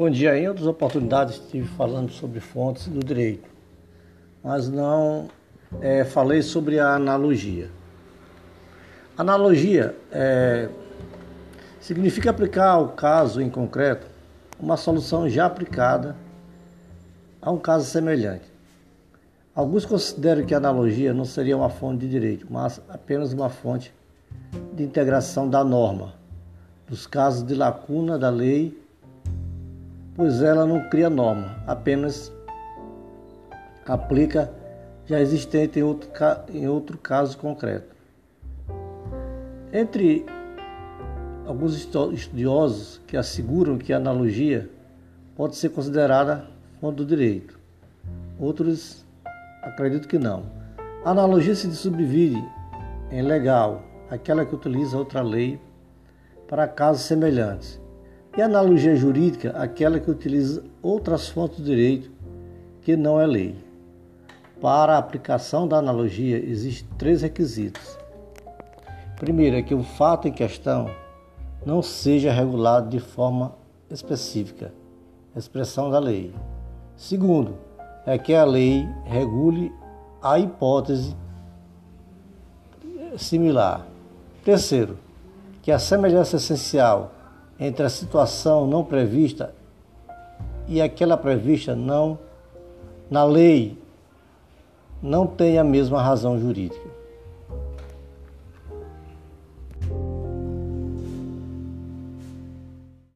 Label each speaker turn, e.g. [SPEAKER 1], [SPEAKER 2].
[SPEAKER 1] Bom dia. Em outras oportunidades estive falando sobre fontes do direito, mas não é, falei sobre a analogia. Analogia é, significa aplicar ao caso em concreto uma solução já aplicada a um caso semelhante. Alguns consideram que a analogia não seria uma fonte de direito, mas apenas uma fonte de integração da norma, dos casos de lacuna da lei pois ela não cria norma, apenas aplica já existente em outro, em outro caso concreto. Entre alguns estudiosos que asseguram que a analogia pode ser considerada fonte do direito, outros acreditam que não. A analogia se subdivide em legal, aquela que utiliza outra lei para casos semelhantes, analogia jurídica, aquela que utiliza outras fontes do direito que não é lei. Para a aplicação da analogia, existem três requisitos. Primeiro é que o fato em questão não seja regulado de forma específica, expressão da lei. Segundo, é que a lei regule a hipótese similar. Terceiro, que a semelhança essencial entre a situação não prevista e aquela prevista não na lei não tem a mesma razão jurídica.